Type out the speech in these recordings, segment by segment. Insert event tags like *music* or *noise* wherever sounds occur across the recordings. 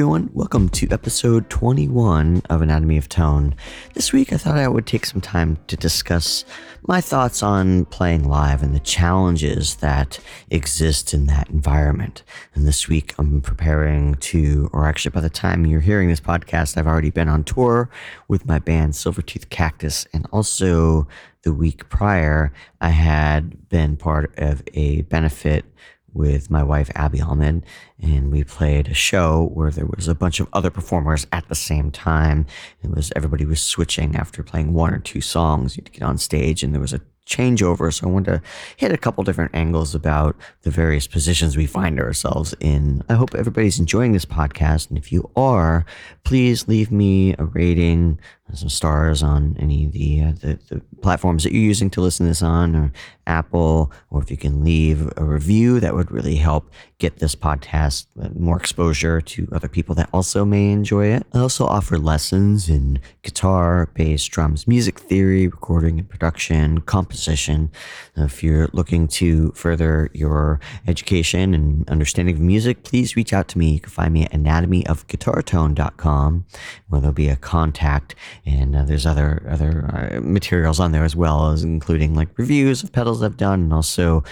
everyone. Welcome to episode 21 of Anatomy of Tone. This week, I thought I would take some time to discuss my thoughts on playing live and the challenges that exist in that environment. And this week, I'm preparing to, or actually, by the time you're hearing this podcast, I've already been on tour with my band Silvertooth Cactus. And also, the week prior, I had been part of a benefit with my wife Abby Allman, and we played a show where there was a bunch of other performers at the same time. It was everybody was switching after playing one or two songs. You'd get on stage, and there was a changeover. So I wanted to hit a couple different angles about the various positions we find ourselves in. I hope everybody's enjoying this podcast, and if you are, please leave me a rating, some stars on any of the, uh, the, the platforms that you're using to listen to this on, or Apple, or if you can leave a review, that would really help get this podcast uh, more exposure to other people that also may enjoy it. I also offer lessons in guitar, bass, drums, music theory, recording and production, composition. If you're looking to further your education and understanding of music, please reach out to me. You can find me at anatomyofguitartone.com, where there'll be a contact and uh, there's other other uh, materials on there as well as including like reviews of pedals I've done and also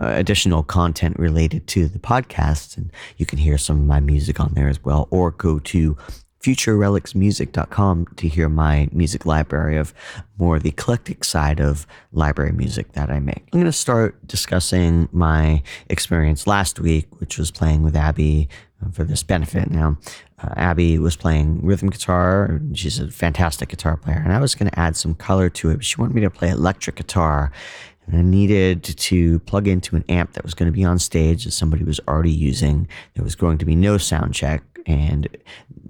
uh, additional content related to the podcast and you can hear some of my music on there as well or go to futurerelicsmusic.com to hear my music library of more the eclectic side of library music that I make. I'm going to start discussing my experience last week, which was playing with Abby for this benefit. Now, uh, Abby was playing rhythm guitar. She's a fantastic guitar player, and I was going to add some color to it. But she wanted me to play electric guitar, and I needed to plug into an amp that was going to be on stage that somebody was already using. There was going to be no sound check and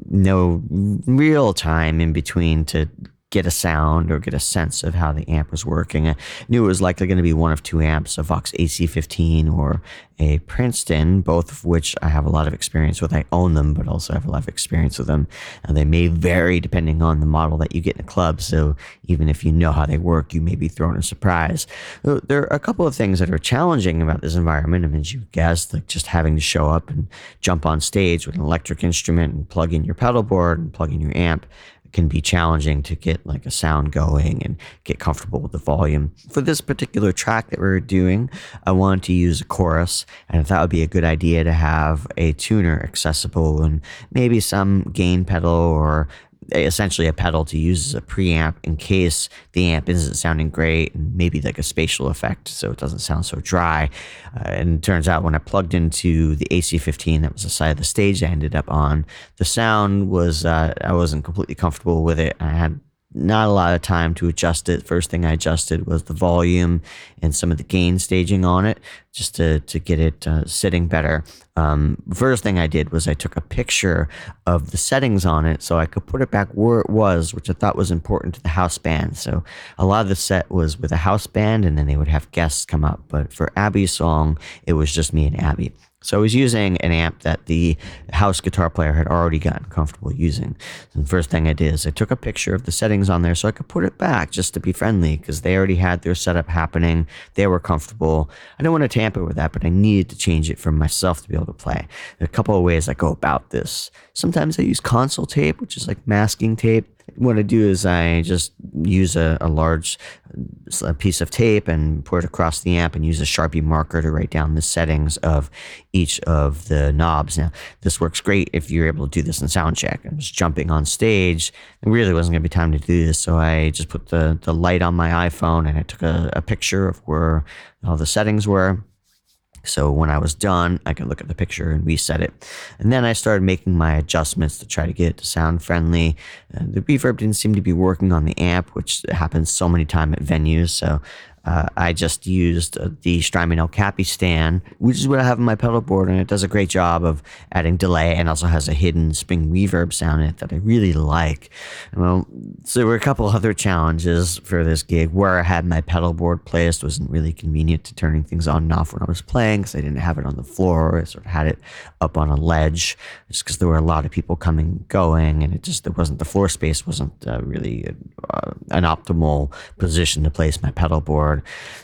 no real time in between to get a sound or get a sense of how the amp was working. I knew it was likely going to be one of two amps, a Vox AC15 or a Princeton, both of which I have a lot of experience with. I own them, but also have a lot of experience with them. They may vary depending on the model that you get in a club. So even if you know how they work, you may be thrown a surprise. There are a couple of things that are challenging about this environment. I mean, as you guessed, like just having to show up and jump on stage with an electric instrument and plug in your pedal board and plug in your amp can be challenging to get like a sound going and get comfortable with the volume. For this particular track that we are doing, I wanted to use a chorus, and I thought it would be a good idea to have a tuner accessible and maybe some gain pedal or essentially a pedal to use as a preamp in case the amp isn't sounding great and maybe like a spatial effect so it doesn't sound so dry. Uh, and turns out when I plugged into the AC15, that was the side of the stage I ended up on, the sound was, uh, I wasn't completely comfortable with it. I had not a lot of time to adjust it. First thing I adjusted was the volume and some of the gain staging on it just to, to get it uh, sitting better. Um, first thing I did was I took a picture of the settings on it so I could put it back where it was, which I thought was important to the house band. So a lot of the set was with a house band and then they would have guests come up. But for Abby's song, it was just me and Abby. So I was using an amp that the house guitar player had already gotten comfortable using. The first thing I did is I took a picture of the settings on there so I could put it back just to be friendly because they already had their setup happening. They were comfortable. I didn't want to tamper with that, but I needed to change it for myself to be able to play. There are a couple of ways I go about this. Sometimes I use console tape, which is like masking tape what I do is I just use a, a large a piece of tape and put it across the amp and use a Sharpie marker to write down the settings of each of the knobs. Now, this works great if you're able to do this in sound check. I was jumping on stage. Really wasn't going to be time to do this. So I just put the, the light on my iPhone and I took a, a picture of where all the settings were so when I was done, I could look at the picture and reset it. And then I started making my adjustments to try to get it to sound friendly. And the reverb didn't seem to be working on the amp, which happens so many times at venues. So uh, I just used the Strymon El Capistan, which is what I have on my pedal board, and it does a great job of adding delay and also has a hidden spring reverb sound in it that I really like. Well, so there were a couple other challenges for this gig. Where I had my pedal board placed wasn't really convenient to turning things on and off when I was playing because I didn't have it on the floor. I sort of had it up on a ledge just because there were a lot of people coming and going, and it just there wasn't the floor space wasn't uh, really uh, an optimal position to place my pedal board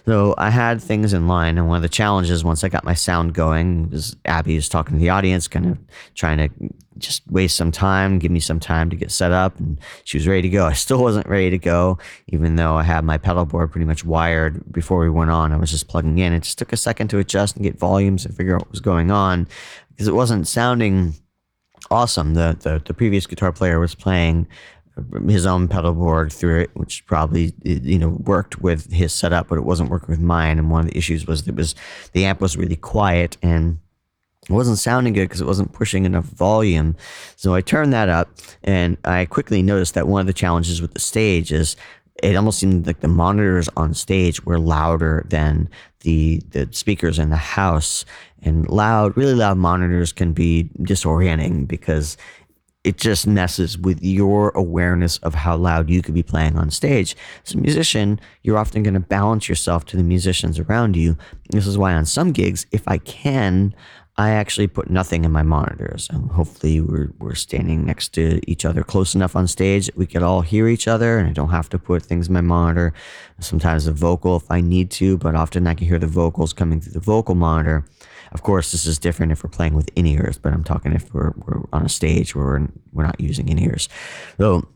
So I had things in line, and one of the challenges once I got my sound going was Abby was talking to the audience, kind of trying to just waste some time, give me some time to get set up. And she was ready to go. I still wasn't ready to go, even though I had my pedal board pretty much wired before we went on. I was just plugging in. It just took a second to adjust and get volumes and figure out what was going on because it wasn't sounding awesome. The, the, the previous guitar player was playing his own pedal board through it, which probably you know worked with his setup, but it wasn't working with mine. And one of the issues was it was the amp was really quiet and it wasn't sounding good because it wasn't pushing enough volume. So I turned that up and I quickly noticed that one of the challenges with the stage is it almost seemed like the monitors on stage were louder than the the speakers in the house and loud really loud monitors can be disorienting because it just messes with your awareness of how loud you could be playing on stage. As a musician, you're often going to balance yourself to the musicians around you. This is why on some gigs, if I can, I actually put nothing in my monitors. And hopefully, we're, we're standing next to each other close enough on stage that we could all hear each other, and I don't have to put things in my monitor. Sometimes the vocal if I need to, but often I can hear the vocals coming through the vocal monitor. Of course, this is different if we're playing with in ears, but I'm talking if we're, we're on a stage where we're, we're not using in ears. So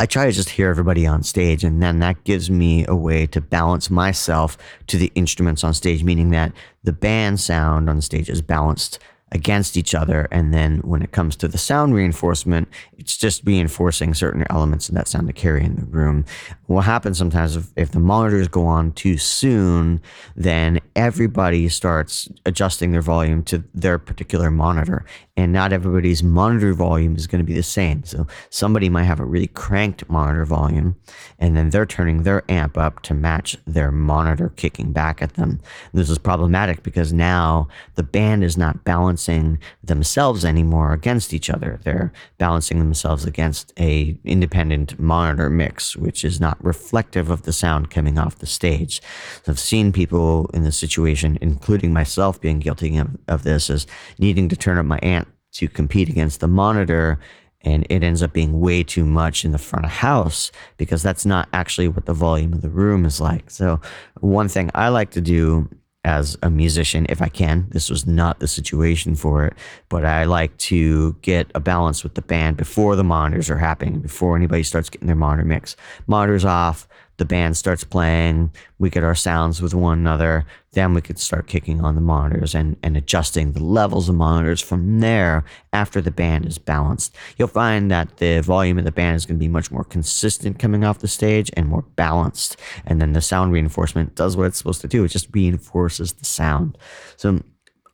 I try to just hear everybody on stage, and then that gives me a way to balance myself to the instruments on stage, meaning that the band sound on stage is balanced against each other. And then when it comes to the sound reinforcement, it's just reinforcing certain elements of that sound to carry in the room. What happens sometimes if, if the monitors go on too soon, then everybody starts adjusting their volume to their particular monitor. And not everybody's monitor volume is going to be the same. So somebody might have a really cranked monitor volume, and then they're turning their amp up to match their monitor kicking back at them. This is problematic because now the band is not balancing themselves anymore against each other. They're balancing themselves against a independent monitor mix, which is not reflective of the sound coming off the stage. So I've seen people in this situation, including myself being guilty of, of this, as needing to turn up my amp to compete against the monitor and it ends up being way too much in the front of house because that's not actually what the volume of the room is like. So one thing I like to do as a musician, if I can, this was not the situation for it, but I like to get a balance with the band before the monitors are happening, before anybody starts getting their monitor mix. Monitors off, the band starts playing, we get our sounds with one another, then we could start kicking on the monitors and, and adjusting the levels of monitors from there after the band is balanced. You'll find that the volume of the band is going to be much more consistent coming off the stage and more balanced. And then the sound reinforcement does what it's supposed to do, it just reinforces the sound. So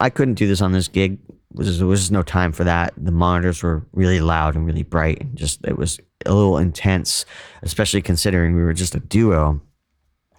I couldn't do this on this gig. There was, was just no time for that. The monitors were really loud and really bright, and just it was a little intense, especially considering we were just a duo.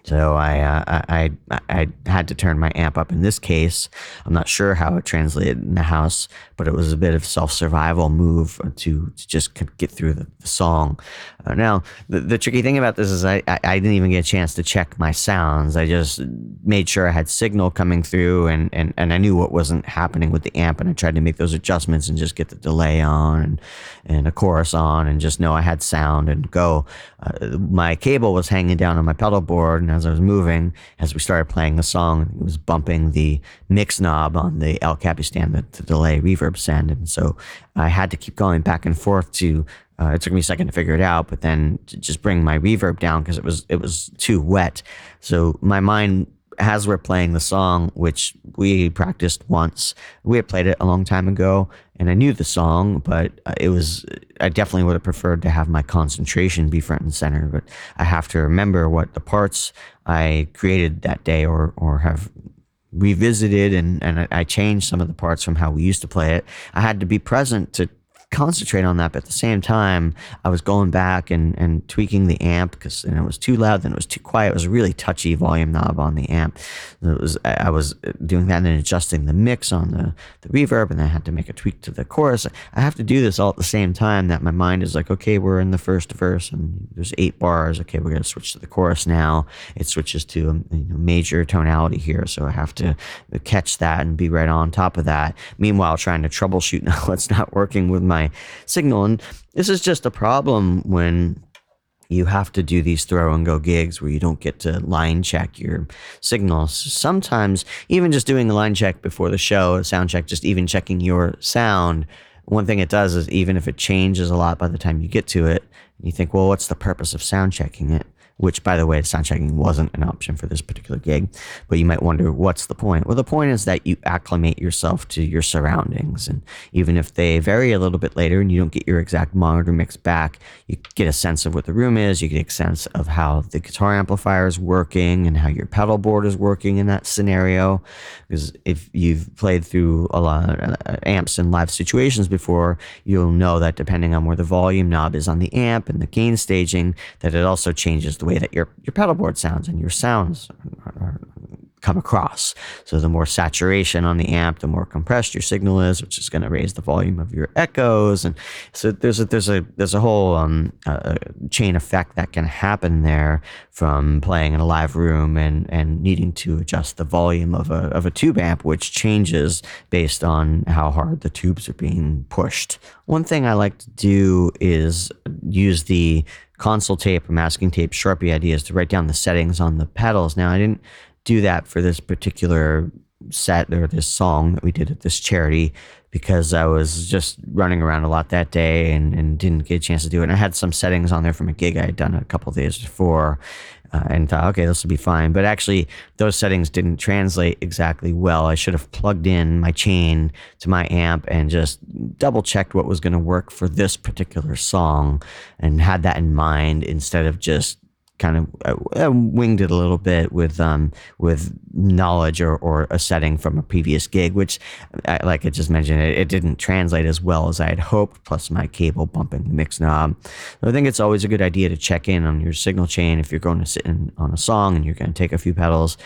So I, uh, I, I, I had to turn my amp up in this case. I'm not sure how it translated in the house, but it was a bit of self survival move to, to just get through the, the song. Uh, now, the, the tricky thing about this is I, I, I, didn't even get a chance to check my sounds. I just made sure I had signal coming through and, and, and I knew what wasn't happening with the amp. And I tried to make those adjustments and just get the delay on and, and a chorus on and just know I had sound and go. Uh, my cable was hanging down on my pedal board. As I was moving, as we started playing the song, it was bumping the mix knob on the El Capistan, the, the delay reverb send. And so I had to keep going back and forth to uh, it took me a second to figure it out, but then to just bring my reverb down because it was it was too wet. So my mind, as we're playing the song, which we practiced once, we had played it a long time ago, and I knew the song, but uh, it was I definitely would have preferred to have my concentration be front and center. But I have to remember what the parts I created that day or or have revisited and, and I changed some of the parts from how we used to play it. I had to be present to concentrate on that. But at the same time, I was going back and, and tweaking the amp because it was too loud, then it was too quiet. It was a really touchy volume knob on the amp. It was I was uh, doing that and adjusting the mix on the, the reverb, and then I had to make a tweak to the chorus. I have to do this all at the same time that my mind is like, okay, we're in the first verse and there's eight bars. Okay, we're going to switch to the chorus now. It switches to a you know, major tonality here. So I have to uh, catch that and be right on top of that. Meanwhile, trying to troubleshoot *laughs* now what's not working with my my signal. And this is just a problem when you have to do these throw and go gigs where you don't get to line check your signals. Sometimes, even just doing a line check before the show, a sound check, just even checking your sound one thing it does is even if it changes a lot by the time you get to it, you think, well, what's the purpose of sound checking it? Which by the way, sound checking wasn't an option for this particular gig. But you might wonder, what's the point? Well, the point is that you acclimate yourself to your surroundings. And even if they vary a little bit later and you don't get your exact monitor mix back, you get a sense of what the room is, you get a sense of how the guitar amplifier is working and how your pedal board is working in that scenario. Because if you've played through a lot of uh, amps in live situations before, you'll know that depending on where the volume knob is on the amp and the gain staging, that it also changes the way that your, your pedal board sounds and your sounds are, are, come across. So the more saturation on the amp, the more compressed your signal is, which is going to raise the volume of your echoes. And so there's a there's a there's a whole um, uh, chain effect that can happen there from playing in a live room and and needing to adjust the volume of a of a tube amp, which changes based on how hard the tubes are being pushed. One thing I like to do is use the console tape masking tape Sharpie ideas to write down the settings on the pedals. Now I didn't do that for this particular set or this song that we did at this charity because I was just running around a lot that day and, and didn't get a chance to do it. And I had some settings on there from a gig I had done a couple days before uh, and thought, okay, this will be fine. But actually, those settings didn't translate exactly well. I should have plugged in my chain to my amp and just double checked what was going to work for this particular song and had that in mind instead of just kind of uh, uh, winged it a little bit with um, with knowledge or, or a setting from a previous gig, which, uh, like I just mentioned, it, it, didn't translate as well as I had hoped. Plus, my cable bumping the mix knob. So I think it's always a good idea to check in on your signal chain if you're going to sit in on a song and you're going to take a few pedals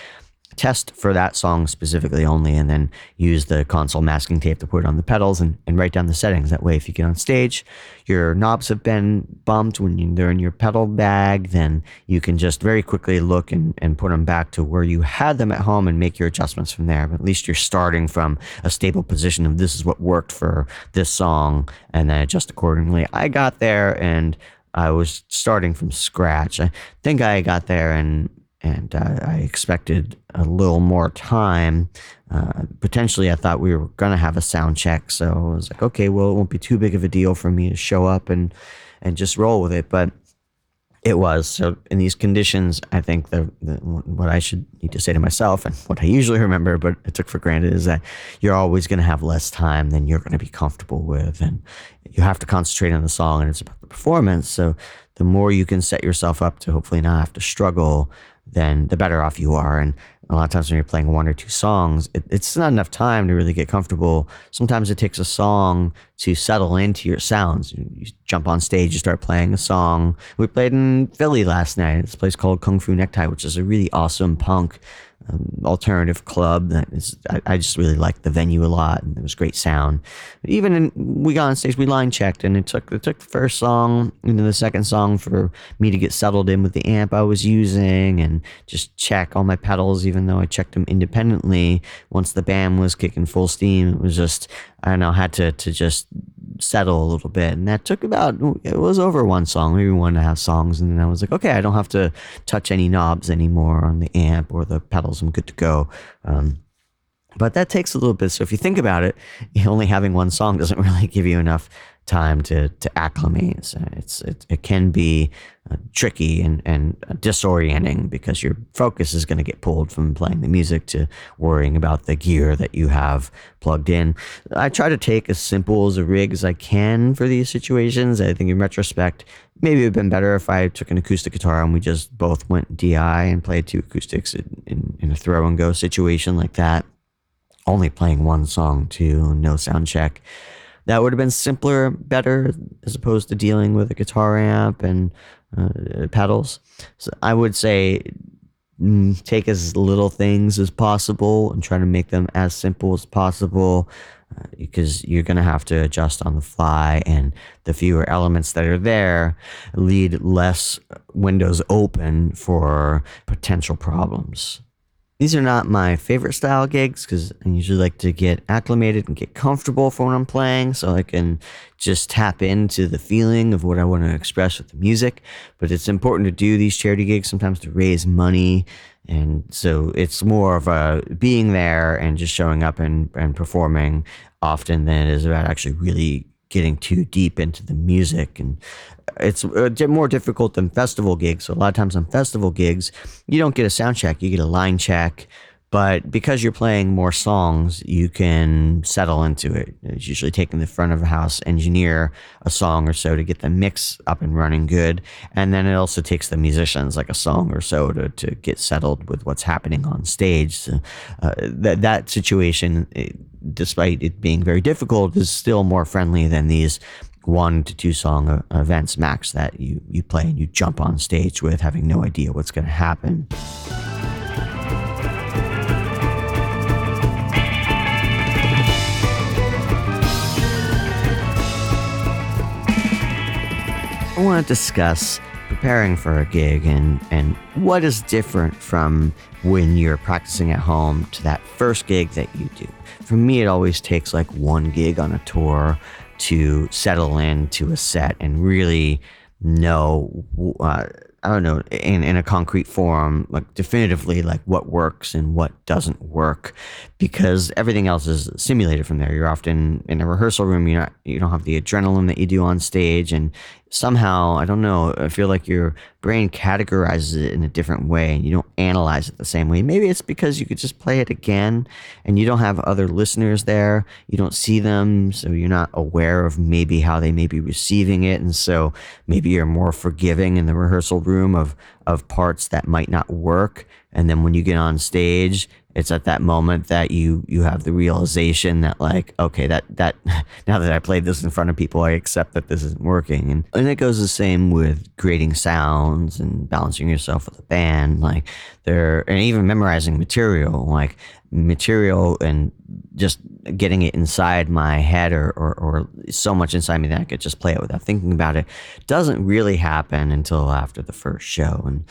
test for that song specifically only and then use the console masking tape to put on the pedals and, and write down the settings. That way, if you get on stage, your knobs have been bumped when you, they're in your pedal bag, then you can just very quickly look and, and put them back to where you had them at home and make your adjustments from there. But at least you're starting from a stable position of this is what worked for this song and then adjust accordingly. I got there and I was starting from scratch. I think I got there and and uh, I expected a little more time. Uh, potentially, I thought we were going to have a sound check, so I was like, okay, well, it won't be too big of a deal for me to show up and and just roll with it. But it was so in these conditions. I think the, the what I should need to say to myself and what I usually remember, but I took for granted, is that you're always going to have less time than you're going to be comfortable with, and you have to concentrate on the song, and it's about the performance. So the more you can set yourself up to hopefully not have to struggle then the better off you are. And a lot of times when you're playing one or two songs, it, it's not enough time to really get comfortable. Sometimes it takes a song to settle into your sounds. You, jump on stage, you start playing a song. We played in Philly last night. It's a place called Kung Fu Necktie, which is a really awesome punk um, alternative club that is I, I, just really liked the venue a lot and it was great sound. Even in, we got on stage we line checked and it took it took the first song and then the second song for me to get settled in with the amp I was using and just check all my pedals even though I checked them independently. Once the band was kicking full steam it was just I don't know had to to just settle a little bit. And that took about, it was over one song, maybe one and a half songs. And then I was like, okay, I don't have to touch any knobs anymore on the amp or the pedals. I'm good to go. Um, but that takes a little bit. So if you think about it, *laughs* only having one song doesn't really give you enough time to to acclimate. So it's it, it can be uh, tricky and and disorienting because your focus is going to get pulled from playing the music to worrying about the gear that you have plugged in. I try to take as simple as a rig as I can for these situations. I think in retrospect, maybe it would have been better if I took an acoustic guitar and we just both went DI and played two acoustics in, in, in a throw and go situation like that. Only playing one song too, no sound check that would have been simpler, better, as opposed to dealing with a guitar amp and uh, pedals. So I would say mm, take as little things as possible and try to make them as simple as possible uh, because you're going to have to adjust on the fly and the fewer elements that are there lead less windows open for potential problems These are not my favorite style gigs because I usually like to get acclimated and get comfortable for when I'm playing so I can just tap into the feeling of what I want to express with the music. But it's important to do these charity gigs sometimes to raise money. And so it's more of a being there and just showing up and, and performing often than it is about actually really getting too deep into the music and it's more difficult than festival gigs. So a lot of times on festival gigs, you don't get a sound check, you get a line check. But because you're playing more songs, you can settle into it. It's usually taking the front of house engineer a song or so to get the mix up and running good. And then it also takes the musicians like a song or so to, to get settled with what's happening on stage. So, uh, that, that situation, despite it being very difficult, is still more friendly than these one to two song uh, events max that you, you play and you jump on stage with having no idea what's going to happen. I want to discuss preparing for a gig and, and what is different from when you're practicing at home to that first gig that you do. For me, it always takes like one gig on a tour to settle into a set and really know uh, I don't know in, in a concrete form like definitively like what works and what doesn't work because everything else is simulated from there. You're often in a rehearsal room you're not you don't have the adrenaline that you do on stage and somehow, I don't know, I feel like your brain categorizes it in a different way and you don't analyze it the same way. Maybe it's because you could just play it again and you don't have other listeners there. You don't see them, so you're not aware of maybe how they may be receiving it. And so maybe you're more forgiving in the rehearsal room of, of parts that might not work. And then when you get on stage, it's at that moment that you you have the realization that like okay that that *laughs* now that I played this in front of people I accept that this isn't working. And and it goes the same with creating sounds and balancing yourself with a band. Like there and even memorizing material like material and just getting it inside my head or, or, or, so much inside me that I could just play it without thinking about it doesn't really happen until after the first show. And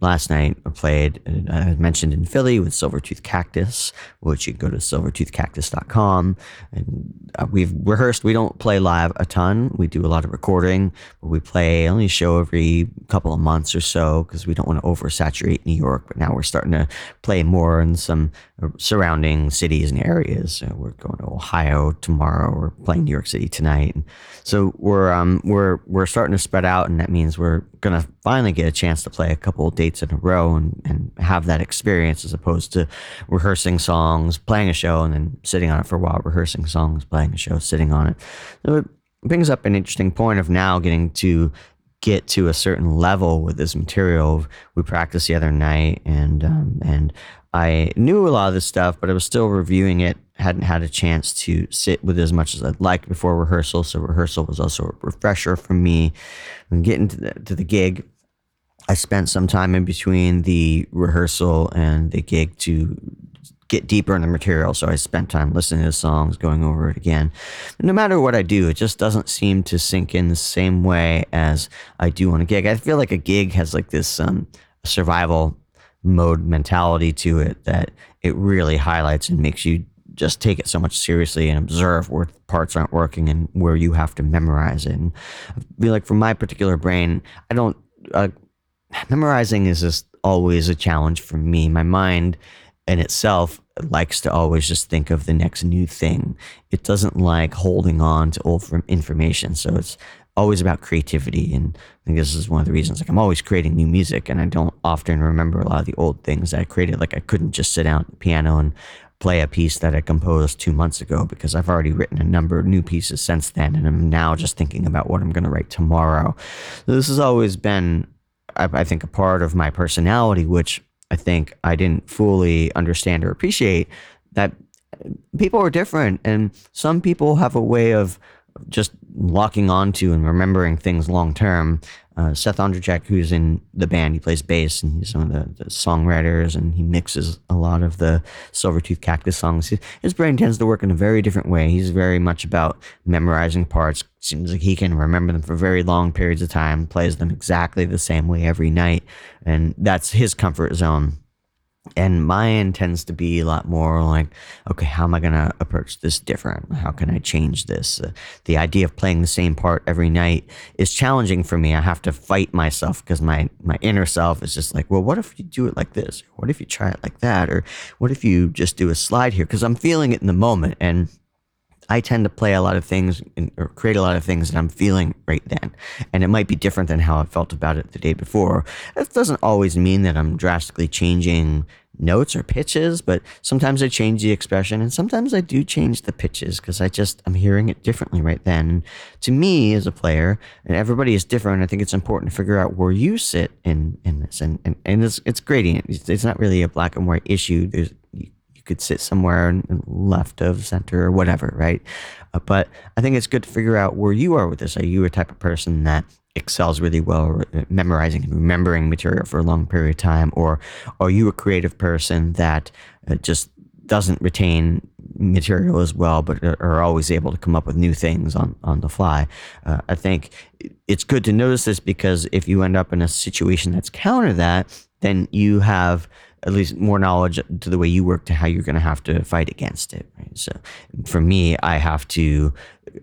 last night I played, I mentioned in Philly with Silvertooth Cactus, which you can go to silvertoothcactus.com. And uh, we've rehearsed, we don't play live a ton. We do a lot of recording, but we play only a show every couple of months or so because we don't want to oversaturate New York. But now we're starting to play more in some surrounding cities and areas. Uh, we're going to Ohio tomorrow. We're playing New York City tonight. And So we're um, we're we're starting to spread out, and that means we're gonna finally get a chance to play a couple of dates in a row and, and have that experience as opposed to rehearsing songs, playing a show, and then sitting on it for a while, rehearsing songs, playing a show, sitting on it. So it brings up an interesting point of now getting to get to a certain level with this material. We practiced the other night, and um, and I knew a lot of this stuff, but I was still reviewing it. Hadn't had a chance to sit with it as much as I'd like before rehearsal. So rehearsal was also a refresher for me. And getting to the, to the gig, I spent some time in between the rehearsal and the gig to get deeper in the material. So I spent time listening to the songs, going over it again. no matter what I do, it just doesn't seem to sink in the same way as I do on a gig. I feel like a gig has like this um, survival mode mentality to it that it really highlights and makes you just take it so much seriously and observe where parts aren't working and where you have to memorize it. And I feel like for my particular brain, I don't, uh, memorizing is just always a challenge for me. My mind in itself likes to always just think of the next new thing. It doesn't like holding on to old information. So it's always about creativity. And I think this is one of the reasons like I'm always creating new music and I don't often remember a lot of the old things that I created. Like I couldn't just sit down at the piano and play a piece that I composed two months ago because I've already written a number of new pieces since then. And I'm now just thinking about what I'm going to write tomorrow. So this has always been, I, I think, a part of my personality, which I think I didn't fully understand or appreciate that people are different and some people have a way of just locking onto and remembering things long term. Uh, Seth Ondrzejczyk, who's in the band, he plays bass and he's one of the, the songwriters and he mixes a lot of the Silvertooth Cactus songs. His brain tends to work in a very different way. He's very much about memorizing parts. Seems like he can remember them for very long periods of time, plays them exactly the same way every night, and that's his comfort zone. And mine tends to be a lot more like okay how am i going to approach this different? How can i change this? Uh, the idea of playing the same part every night is challenging for me. I have to fight myself because my my inner self is just like well what if you do it like this? What if you try it like that? Or what if you just do a slide here? Because i'm feeling it in the moment and I tend to play a lot of things in, or create a lot of things that I'm feeling right then. And it might be different than how I felt about it the day before. It doesn't always mean that I'm drastically changing notes or pitches, but sometimes I change the expression and sometimes I do change the pitches because I just, I'm hearing it differently right then. And to me as a player, and everybody is different, I think it's important to figure out where you sit in, in this. And, and, and it's, it's gradient. It's, it's not really a black and white issue. There's, could sit somewhere left of center or whatever, right? Uh, but I think it's good to figure out where you are with this. Are you a type of person that excels really well memorizing and remembering material for a long period of time, or are you a creative person that uh, just doesn't retain material as well, but are always able to come up with new things on, on the fly. Uh, I think it's good to notice this because if you end up in a situation that's counter that, then you have at least more knowledge to the way you work to how you're going to have to fight against it. Right? So for me, I have to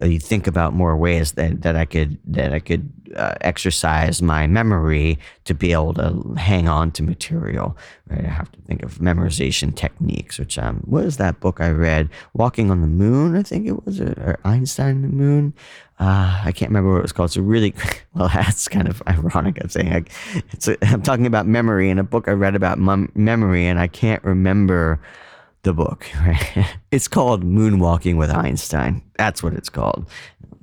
uh, think about more ways that, that I could that I could uh, exercise my memory to be able to hang on to material. Right? I have to think of memorization techniques. Which um, what is that book I read? Walking on the Moon, I think it was, or Einstein the Moon uh, I can't remember what it was called. It's a really *laughs* well. That's kind of ironic. I'm saying I, it's. A, I'm talking about memory in a book I read about mem- memory, and I can't remember the book. *laughs* Right? It's called Moonwalking with Einstein. That's what it's called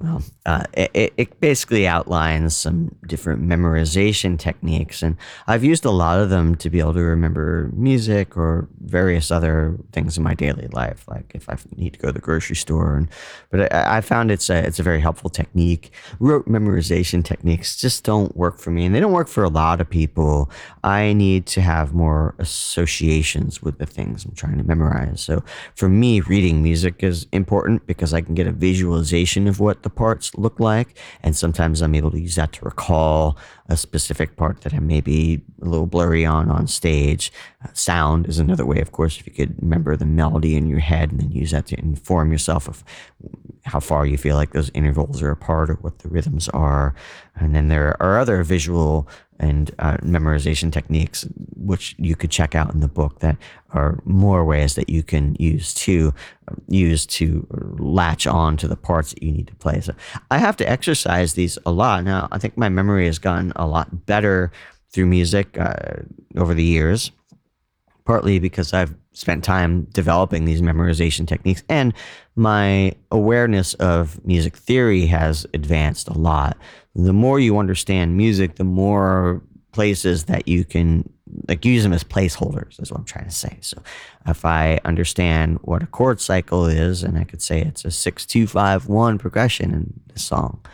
well, uh, it, it basically outlines some different memorization techniques, and I've used a lot of them to be able to remember music or various other things in my daily life, like if I need to go to the grocery store. And but I, I found it's a it's a very helpful technique. Rote memorization techniques just don't work for me, and they don't work for a lot of people. I need to have more associations with the things I'm trying to memorize. So for me, reading music is important because I can get a visualization of what the parts look like. And sometimes I'm able to use that to recall a specific part that I may be a little blurry on on stage. Uh, sound is another way, of course, if you could remember the melody in your head and then use that to inform yourself of how far you feel like those intervals are apart or what the rhythms are. And then there are other visual and uh, memorization techniques, which you could check out in the book, that are more ways that you can use to use to latch on to the parts that you need to play. So I have to exercise these a lot. Now, I think my memory has gotten a lot better through music uh, over the years, partly because I've spent time developing these memorization techniques and my awareness of music theory has advanced a lot. The more you understand music, the more places that you can like use them as placeholders is what I'm trying to say. So if I understand what a chord cycle is, and I could say it's a six two five one progression in the song,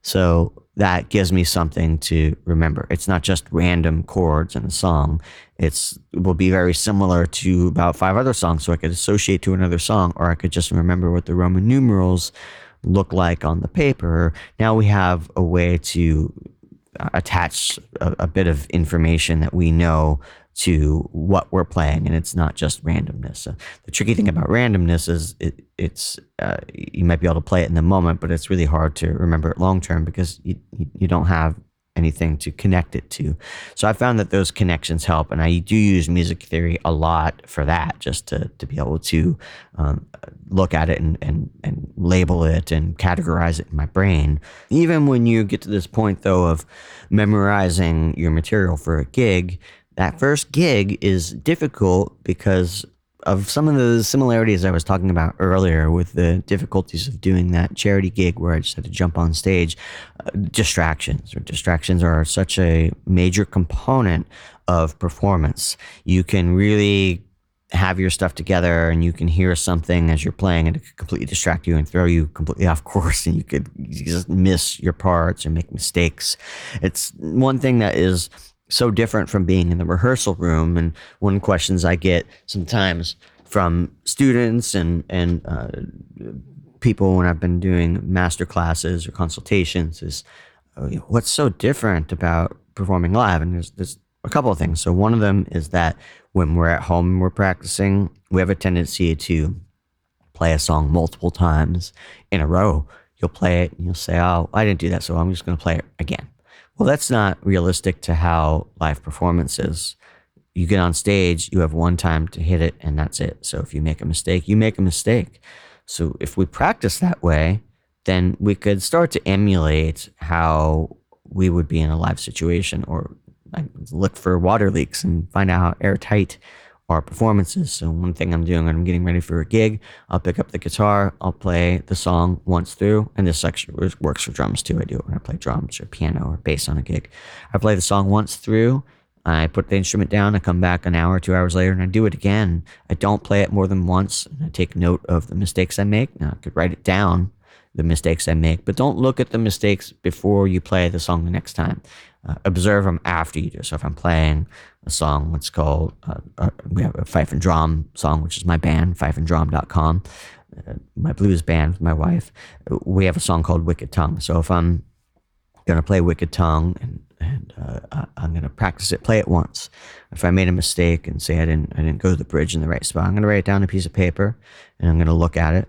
so that gives me something to remember. It's not just random chords in a song. It's it will be very similar to about five other songs, so I could associate to another song, or I could just remember what the Roman numerals look like on the paper. Now we have a way to uh, attach a, a, bit of information that we know to what we're playing, and it's not just randomness. So the tricky thing about randomness is it, it's uh, you might be able to play it in the moment, but it's really hard to remember it long term because you you don't have anything to connect it to. So I found that those connections help, and I do use music theory a lot for that, just to, to be able to um, look at it and, and, and label it and categorize it in my brain. Even when you get to this point, though, of memorizing your material for a gig, that first gig is difficult because of some of the similarities I was talking about earlier with the difficulties of doing that charity gig where I just had to jump on stage. Uh, distractions or distractions are such a major component of performance. You can really have your stuff together and you can hear something as you're playing and it could completely distract you and throw you completely *laughs* off course and you could just miss your parts and make mistakes. It's one thing that is so different from being in the rehearsal room. And one questions I get sometimes from students and and uh, people when I've been doing master classes or consultations is, oh, what's so different about performing live? And there's there's a couple of things. So one of them is that when we're at home and we're practicing, we have a tendency to play a song multiple times in a row. You'll play it and you'll say, "Oh, I didn't do that, so I'm just going to play it again." Well, that's not realistic to how live performance is. You get on stage, you have one time to hit it, and that's it. So if you make a mistake, you make a mistake. So if we practice that way, then we could start to emulate how we would be in a live situation or look for water leaks and find out how airtight our performances. So one thing I'm doing when I'm getting ready for a gig, I'll pick up the guitar, I'll play the song once through, and this actually works for drums too. I do it when I play drums or piano or bass on a gig. I play the song once through. I put the instrument down. I come back an hour, two hours later, and I do it again. I don't play it more than once. And I take note of the mistakes I make. Now I could write it down, the mistakes I make, but don't look at the mistakes before you play the song the next time. Uh, observe them after you do. So if I'm playing a song, let's call, uh, uh, we have a Fife and Drum song, which is my band, fifeanddrum.com, uh, my blues band with my wife. We have a song called Wicked Tongue. So if I'm going to play Wicked Tongue and, and uh, I'm going to practice it, play it once. If I made a mistake and say I didn't, I didn't go to the bridge in the right spot, I'm going to write it down a piece of paper and I'm going to look at it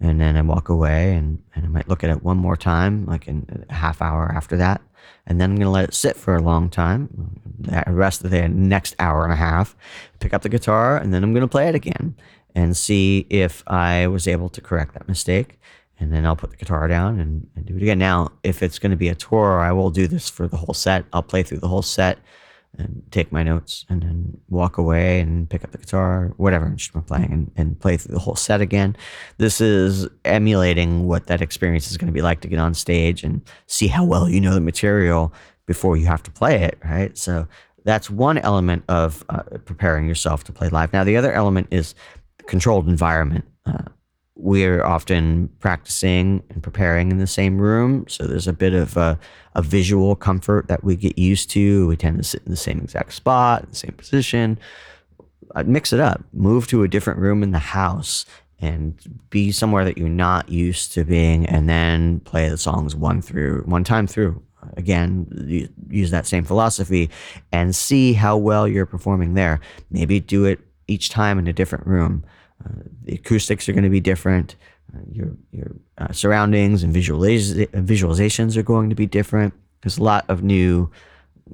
and then I walk away and, and I might look at it one more time, like in a half hour after that. And then I'm going to let it sit for a long time, the rest of the next hour and a half, pick up the guitar, and then I'm going to play it again and see if I was able to correct that mistake. And then I'll put the guitar down and, and do it again. Now, if it's going to be a tour, I will do this for the whole set. I'll play through the whole set and take my notes and then walk away and pick up the guitar, whatever instrument playing, and, and play through the whole set again. This is emulating what that experience is going to be like to get on stage and see how well you know the material before you have to play it, right? So that's one element of uh, preparing yourself to play live. Now, the other element is controlled environment. Uh, we're often practicing and preparing in the same room. So there's a bit of a, a, visual comfort that we get used to. We tend to sit in the same exact spot, the same position. I'd mix it up, move to a different room in the house and be somewhere that you're not used to being, and then play the songs one through, one time through. Again, use that same philosophy and see how well you're performing there. Maybe do it each time in a different room. The acoustics are going to be different. Uh, your your uh, surroundings and visualiz- visualizations are going to be different. There's a lot of new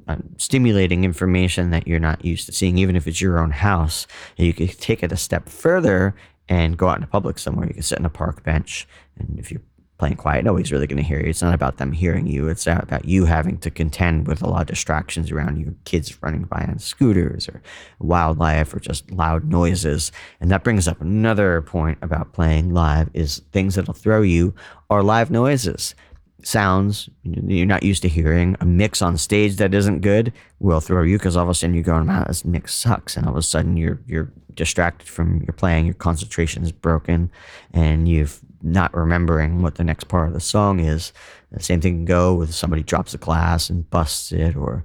uh, stimulating information that you're not used to seeing, even if it's your own house. You can take it a step further and go out into public somewhere. You can sit on a park bench, and if you're playing quiet, nobody's really going to hear you. It's not about them hearing you. It's about you having to contend with a lot of distractions around you, kids running by on scooters or wildlife or just loud noises. And that brings up another point about playing live is things that'll throw you are live noises. Sounds you're not used to hearing, a mix on stage that isn't good will throw you because all of a sudden you're going, "Man, this mix sucks," and all of a sudden you're you're distracted from your playing, your concentration is broken, and you've not remembering what the next part of the song is. The same thing can go with somebody drops a glass and busts it, or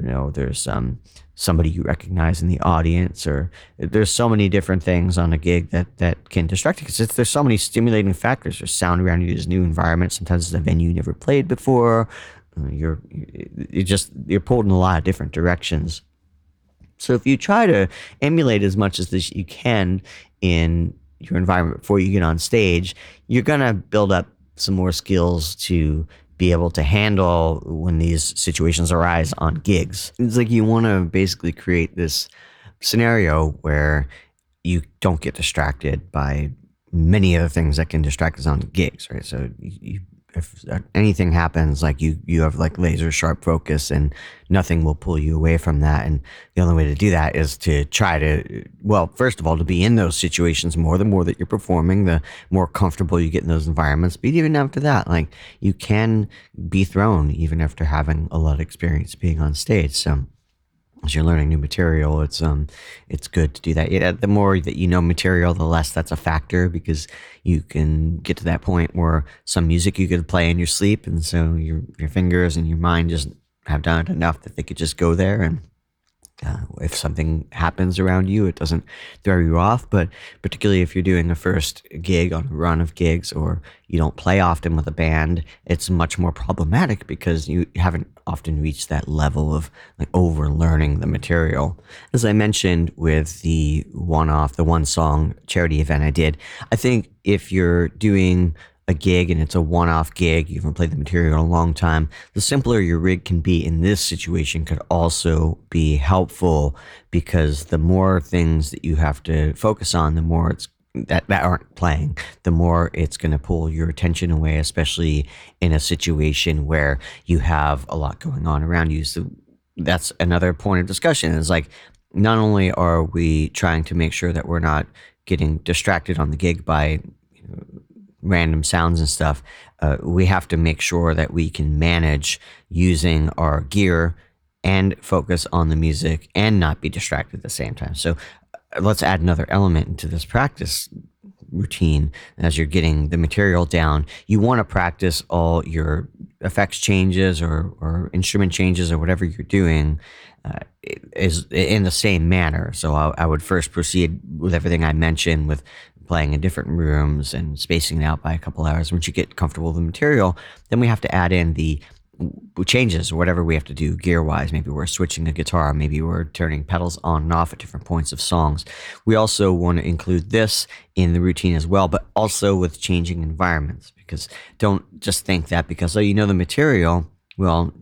you know, there's um, somebody you recognize in the audience, or there's so many different things on a gig that that can distract you because there's so many stimulating factors. There's sound around you, there's new environment. Sometimes it's a venue you never played before. Uh, you're you just you're pulled in a lot of different directions. So if you try to emulate as much as you can in your environment before you get on stage, you're going to build up some more skills to be able to handle when these situations arise on gigs. It's like you want to basically create this scenario where you don't get distracted by many other things that can distract us on gigs, right? So you if anything happens, like you you have like laser sharp focus, and nothing will pull you away from that. And the only way to do that is to try to, well, first of all, to be in those situations more. The more that you're performing, the more comfortable you get in those environments. But even after that, like you can be thrown even after having a lot of experience being on stage. So as you're learning new material, it's um, it's good to do that. Yeah, the more that you know material, the less that's a factor because you can get to that point where some music you could play in your sleep, and so your your fingers and your mind just have done it enough that they could just go there, and uh, if something happens around you, it doesn't throw you off. But particularly if you're doing a first gig on a run of gigs or you don't play often with a band, it's much more problematic because you haven't often reached that level of like over learning the material. As I mentioned with the one off, the one song charity event I did, I think if you're doing a gig and it's a one-off gig, you haven't played the material in a long time, the simpler your rig can be in this situation could also be helpful because the more things that you have to focus on, the more it's that, that aren't playing, the more it's going to pull your attention away, especially in a situation where you have a lot going on around you. So that's another point of discussion. Is like not only are we trying to make sure that we're not getting distracted on the gig by random sounds and stuff, uh, we have to make sure that we can manage using our gear and focus on the music and not be distracted at the same time. So uh, let's add another element into this practice routine as you're getting the material down. You want to practice all your effects changes or, or instrument changes or whatever you're doing uh, is in the same manner. So I, I, would first proceed with everything I mentioned with playing in different rooms and spacing it out by a couple hours. Once you get comfortable with the material, then we have to add in the changes or whatever we have to do gear wise. Maybe we're switching a guitar, maybe we're turning pedals on and off at different points of songs. We also want to include this in the routine as well, but also with changing environments because don't just think that because, oh, you know the material, well,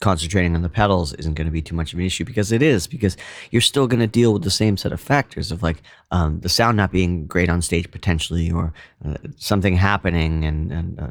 concentrating on the pedals isn't going to be too much of an issue because it is because you're still going to deal with the same set of factors of like um, the sound not being great on stage potentially or uh, something happening and, and uh,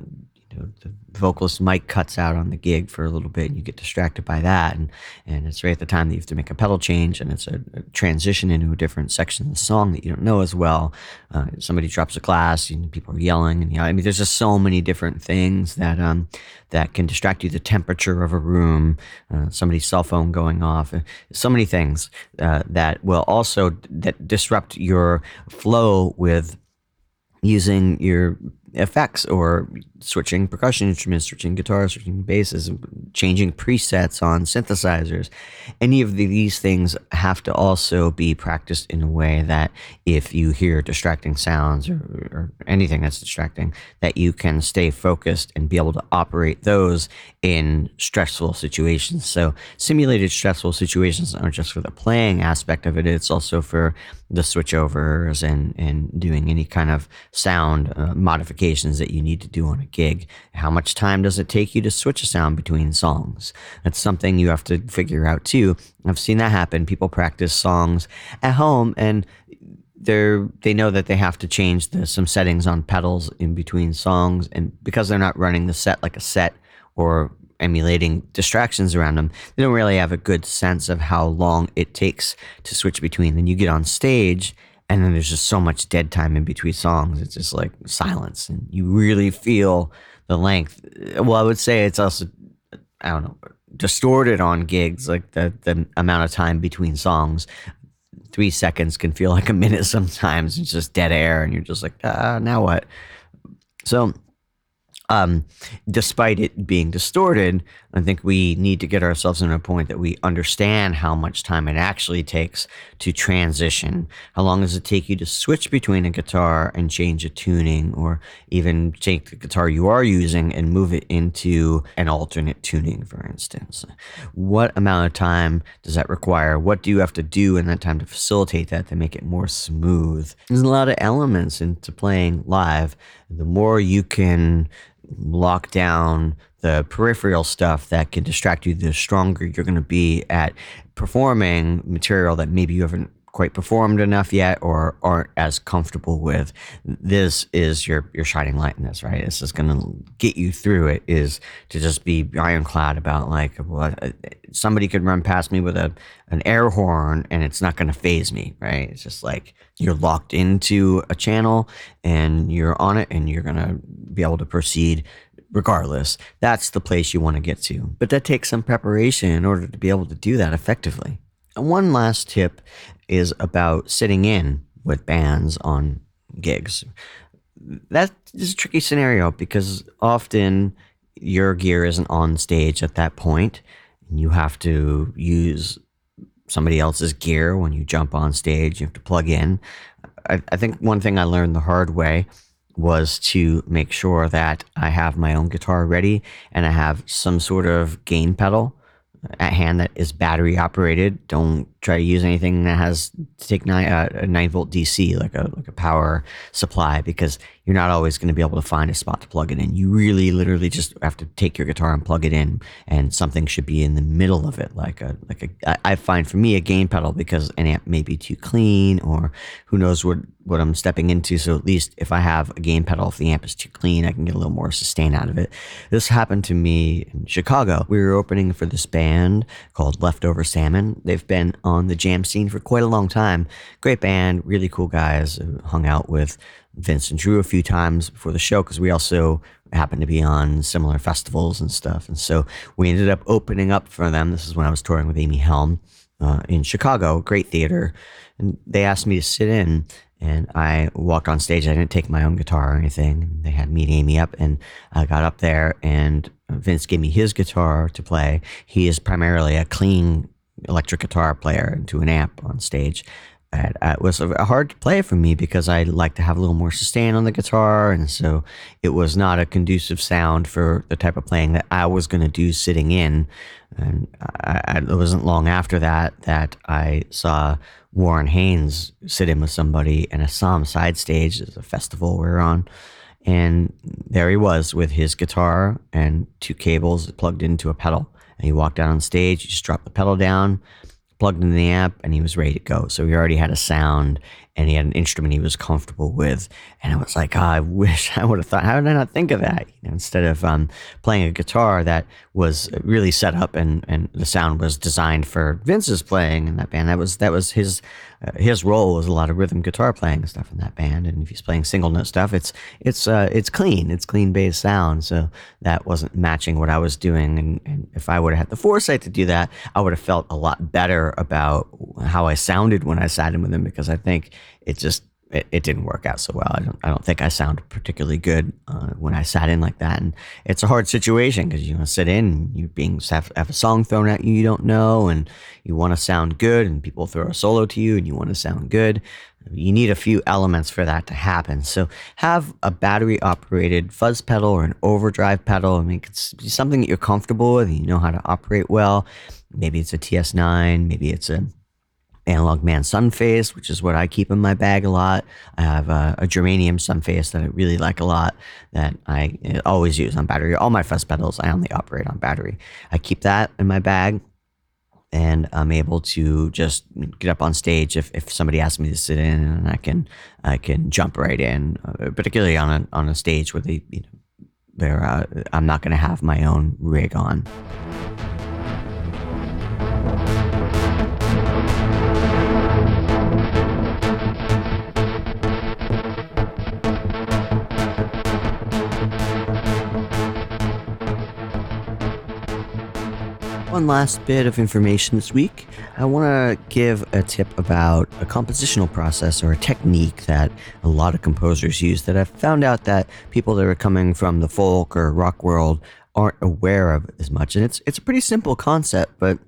the vocalist mic cuts out on the gig for a little bit and you get distracted by that. And and it's right at the time that you have to make a pedal change and it's a, a transition into a different section of the song that you don't know as well. Uh, somebody drops a glass and people are yelling and you know, I mean there's just so many different things that um that can distract you. The temperature of a room uh, somebody's cell phone going off uh, so many things uh, that will also that disrupt your flow with using your effects or switching percussion instruments, switching guitars, switching basses, changing presets on synthesizers. Any of these things have to also be practiced in a way that if you hear distracting sounds or, or anything that's distracting, that you can stay focused and be able to operate those in stressful situations. So simulated stressful situations aren't just for the playing aspect of it, it's also for the switchovers and, and doing any kind of sound uh, modifications that you need to do on a gig. How much time does it take you to switch a sound between songs? That's something you have to figure out too. I've seen that happen. People practice songs at home and they're they know that they have to change the, some settings on pedals in between songs and because they're not running the set like a set or emulating distractions around them they don't really have a good sense of how long it takes to switch between then you get on stage and then there's just so much dead time in between songs. It's just like silence, and you really feel the length. Well, I would say it's also I don't know distorted on gigs, like the the amount of time between songs. Three seconds can feel like a minute *laughs* sometimes. It's just dead air, and you're just like, ah, now what? So um, despite it being distorted, I think we need to get ourselves in a point that we understand how much time it actually takes to transition. How long does it take you to switch between a guitar and change a tuning, or even take the guitar you are using and move it into an alternate tuning, for instance? What amount of time does that require? What do you have to do in that time to facilitate that to make it more smooth? There's a lot of elements into playing live. The more you can lock down the peripheral stuff that can distract you, the stronger you're going to be at performing material that maybe you haven't quite performed enough yet or aren't as comfortable with. This is your your shining light in this, right? This is going to get you through it. Is to just be ironclad about like, well, somebody could run past me with a an air horn and it's not going to faze me, right? It's just like you're locked into a channel and you're on it and you're going to be able to proceed regardless. That's the place you want to get to. But that takes some preparation in order to be able to do that effectively. One last tip is about sitting in with bands on gigs. That is a tricky scenario because often your gear isn't on stage at that point, and you have to use somebody else's gear when you jump on stage. You have to plug in. I, I think one thing I learned the hard way was to make sure that I have my own guitar ready and I have some sort of gain pedal at hand that is battery operated. Don't try to use anything that has to take nine, uh, a nine volt DC like a like a power supply because you're not always going to be able to find a spot to plug it in. You really literally just have to take your guitar and plug it in, and something should be in the middle of it, like a like a. I find for me a gain pedal because an amp may be too clean, or who knows what what I'm stepping into. So at least if I have a gain pedal, if the amp is too clean, I can get a little more sustain out of it. This happened to me in Chicago. We were opening for this band called Leftover Salmon. They've been on the jam scene for quite a long time. Great band, really cool guys. Hung out with Vince and Drew a few times before the show because we also happened to be on similar festivals and stuff. And so we ended up opening up for them. This is when I was touring with Amy Helm uh, in Chicago, great theater. And they asked me to sit in, and I walked on stage. I didn't take my own guitar or anything. They had me and Amy up, and I got up there, and Vince gave me his guitar to play. He is primarily a clean electric guitar player into an amp on stage uh, it was hard to play for me because I like to have a little more sustain on the guitar, and so it was not a conducive sound for the type of playing that I was going to do sitting in. And I, it wasn't long after that that I saw Warren Haynes sit in with somebody, and I saw him side stage. There's a festival we were on, and there he was with his guitar and two cables plugged into a pedal. And he walked out on stage. He just dropped the pedal down plugged in the amp and he was ready to go. So he already had a sound and he had an instrument he was comfortable with. And I was like, oh, I wish I would have thought, how did I not think of that? You know, instead of um, playing a guitar that was really set up and, and the sound was designed for Vince's playing in that band. That was that was his uh, his role was a lot of rhythm guitar playing and stuff in that band. And if he's playing single note stuff, it's it's uh, it's clean, it's clean bass sound. So that wasn't matching what I was doing. And, and if I would have had the foresight to do that, I would have felt a lot better about how I sounded when I sat in with him because I think it just it, it didn't work out so well. I don't I don't think I sound particularly good uh, when I sat in like that, and it's a hard situation because you want to sit in, you being have, have a song thrown at you you don't know, and you want to sound good, and people throw a solo to you, and you want to sound good. You need a few elements for that to happen. So have a battery operated fuzz pedal or an overdrive pedal. I mean, it's something that you're comfortable with. And you know how to operate well. Maybe it's a TS9. Maybe it's a Analog Man Sunface, which is what I keep in my bag a lot. I have a, a germanium Sunface that I really like a lot that I always use on battery. All my fuzz pedals, I only operate on battery. I keep that in my bag and I'm able to just get up on stage if, if somebody asks me to sit in and I can I can jump right in, uh, particularly on a, on a stage where they, you know, they're, uh, I'm not going to have my own rig on. One last bit of information this week. I want to give a tip about a compositional process or a technique that a lot of composers use that I've found out that people that are coming from the folk or rock world aren't aware of as much. And it's it's a pretty simple concept, but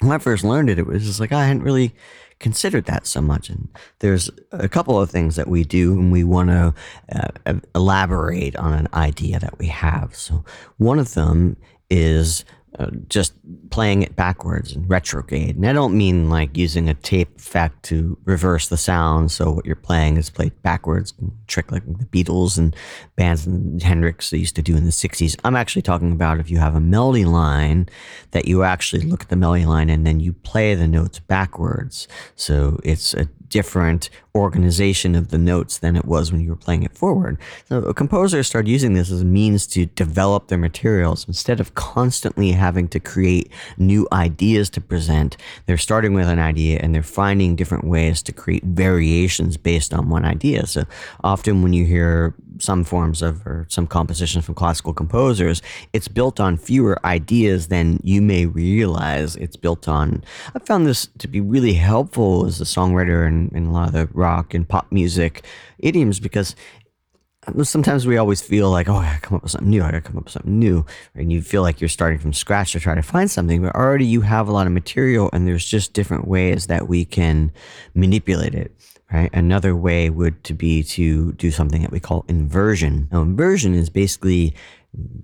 when I first learned it, it was just like I hadn't really considered that so much. And there's a couple of things that we do, and we want to uh, elaborate on an idea that we have. So one of them is uh, just playing it backwards and retrograde. And I don't mean like using a tape effect to reverse the sound. So what you're playing is played backwards, trick like the Beatles and bands and Hendrix they used to do in the 60s. I'm actually talking about if you have a melody line that you actually look at the melody line and then you play the notes backwards. So it's a different organization of the notes than it was when you were playing it forward. So composers started using this as a means to develop their materials instead of constantly having to create new ideas to present. They're starting with an idea and they're finding different ways to create variations based on one idea. So often when you hear some forms of or some compositions from classical composers, it's built on fewer ideas than you may realize it's built on. I found this to be really helpful as a songwriter and in, a lot of the rock and pop music idioms because uh, sometimes we always feel like, oh, I gotta come up with something new. I gotta come up with something new. And you feel like you're starting from scratch to try to find something, but already you have a lot of material and there's just different ways that we can manipulate it. Right. Another way would to be to do something that we call inversion. Now, inversion is basically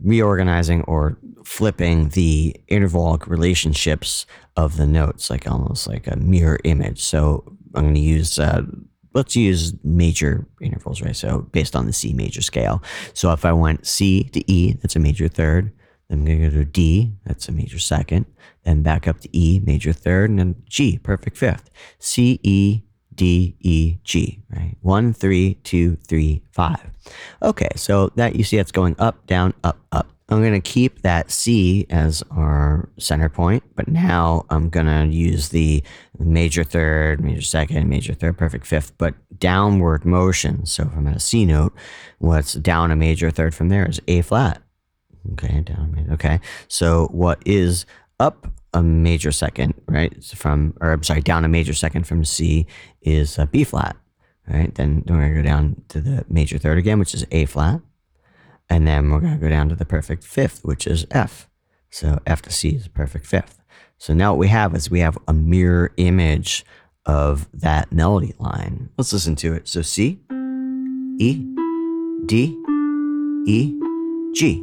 reorganizing or flipping the intervallic relationships of the notes, like almost like a mirror image. So I'm going to use uh, let's use major intervals, right? So based on the C major scale. So if I went C to E, that's a major third. Then I'm going to go to D, that's a major second. Then back up to E, major third, and then G, perfect fifth. C, E, D, E, G, right? One, three, two, three, five. Okay, so that you see that's going up, down, up, up. I'm going to keep that C as our center point, but now I'm going to use the major third, major second, major third, perfect fifth, but downward motion. So if I'm at a C note, what's down a major third from there is A flat. Okay, down, a major okay. So what is up a major second, right? From, or I'm sorry, down a major second from C is B flat, right? Then we're to go down to the major third again, which is A flat and then we're to go down to the perfect fifth, which is F. So F to C is perfect fifth. So now what we have is we have a mirror image of that melody line. Let's listen to it. So C, E, D, E, G.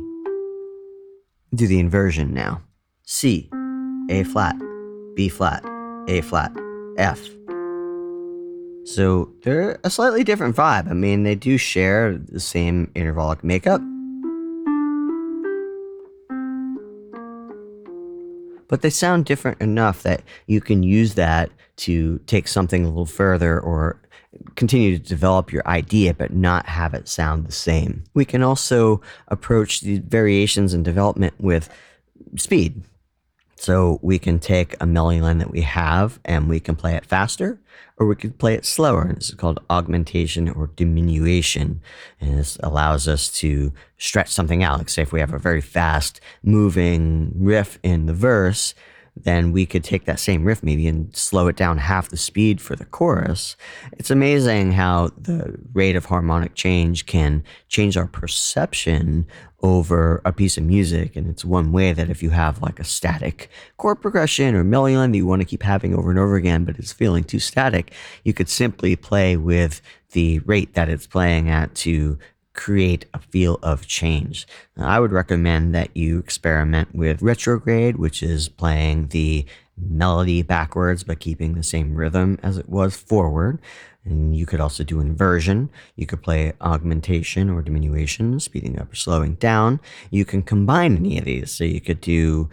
Do the inversion now. C, A flat, B flat, A flat, F. So they're a slightly different vibe. I mean, they do share the same intervallic makeup, but they sound different enough that you can use that to take something a little further or continue to develop your idea but not have it sound the same. We can also approach the variations in development with speed. So we can take a melody line that we have and we can play it faster or we could play it slower. And This is called augmentation or diminution. And this allows us to stretch something out. Like say if we have a very fast moving riff in the verse, then we could take that same riff maybe and slow it down half the speed for the chorus. It's amazing how the rate of harmonic change can change our perception over a piece of music. And it's one way that if you have like a static chord progression or melody that you want to keep having over and over again, but it's feeling too static, you could simply play with the rate that it's playing at to create a feel of change. I would recommend that you experiment with retrograde, which is playing the melody backwards but keeping the same rhythm as it was forward. And you could also do inversion. You could play augmentation or diminution, speeding up or slowing down. You can combine any of these. So you could do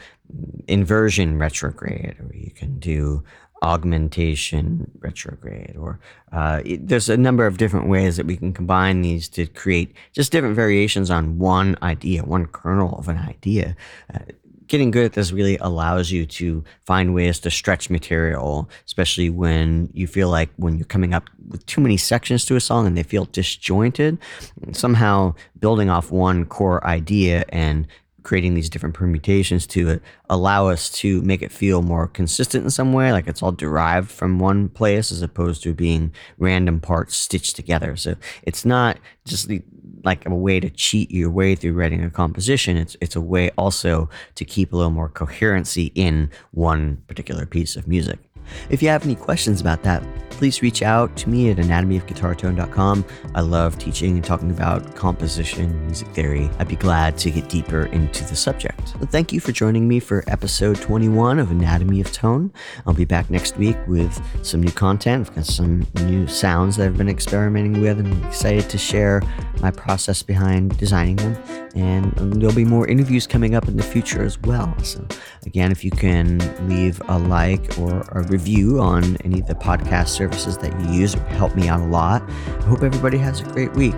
inversion retrograde, or you can do augmentation retrograde or uh, it, there's a number of different ways that we can combine these to create just different variations on one idea one kernel of an idea. Uh, getting good at this really allows you to find ways to stretch material especially when you feel like when you're coming up with too many sections to a song and they feel disjointed somehow building off one core idea and creating these different permutations to it allow us to make it feel more consistent in some way like it's all derived from one place as opposed to being random parts stitched together. So it's not just the, like a way to cheat your way through writing a composition. It's it's a way also to keep a little more coherency in one particular piece of music if you have any questions about that, please reach out to me at anatomyofguitartone.com. I love teaching and talking about composition, music theory. I'd be glad to get deeper into the subject. Thank you for joining me for episode 21 of Anatomy of Tone. I'll be back next week with some new content. I've got some new sounds that I've been experimenting with and I'm excited to share my process behind designing them. And there'll be more interviews coming up in the future as well. So, again, if you can leave a like or a review on any of the podcast services that you use, it would help me out a lot. I hope everybody has a great week.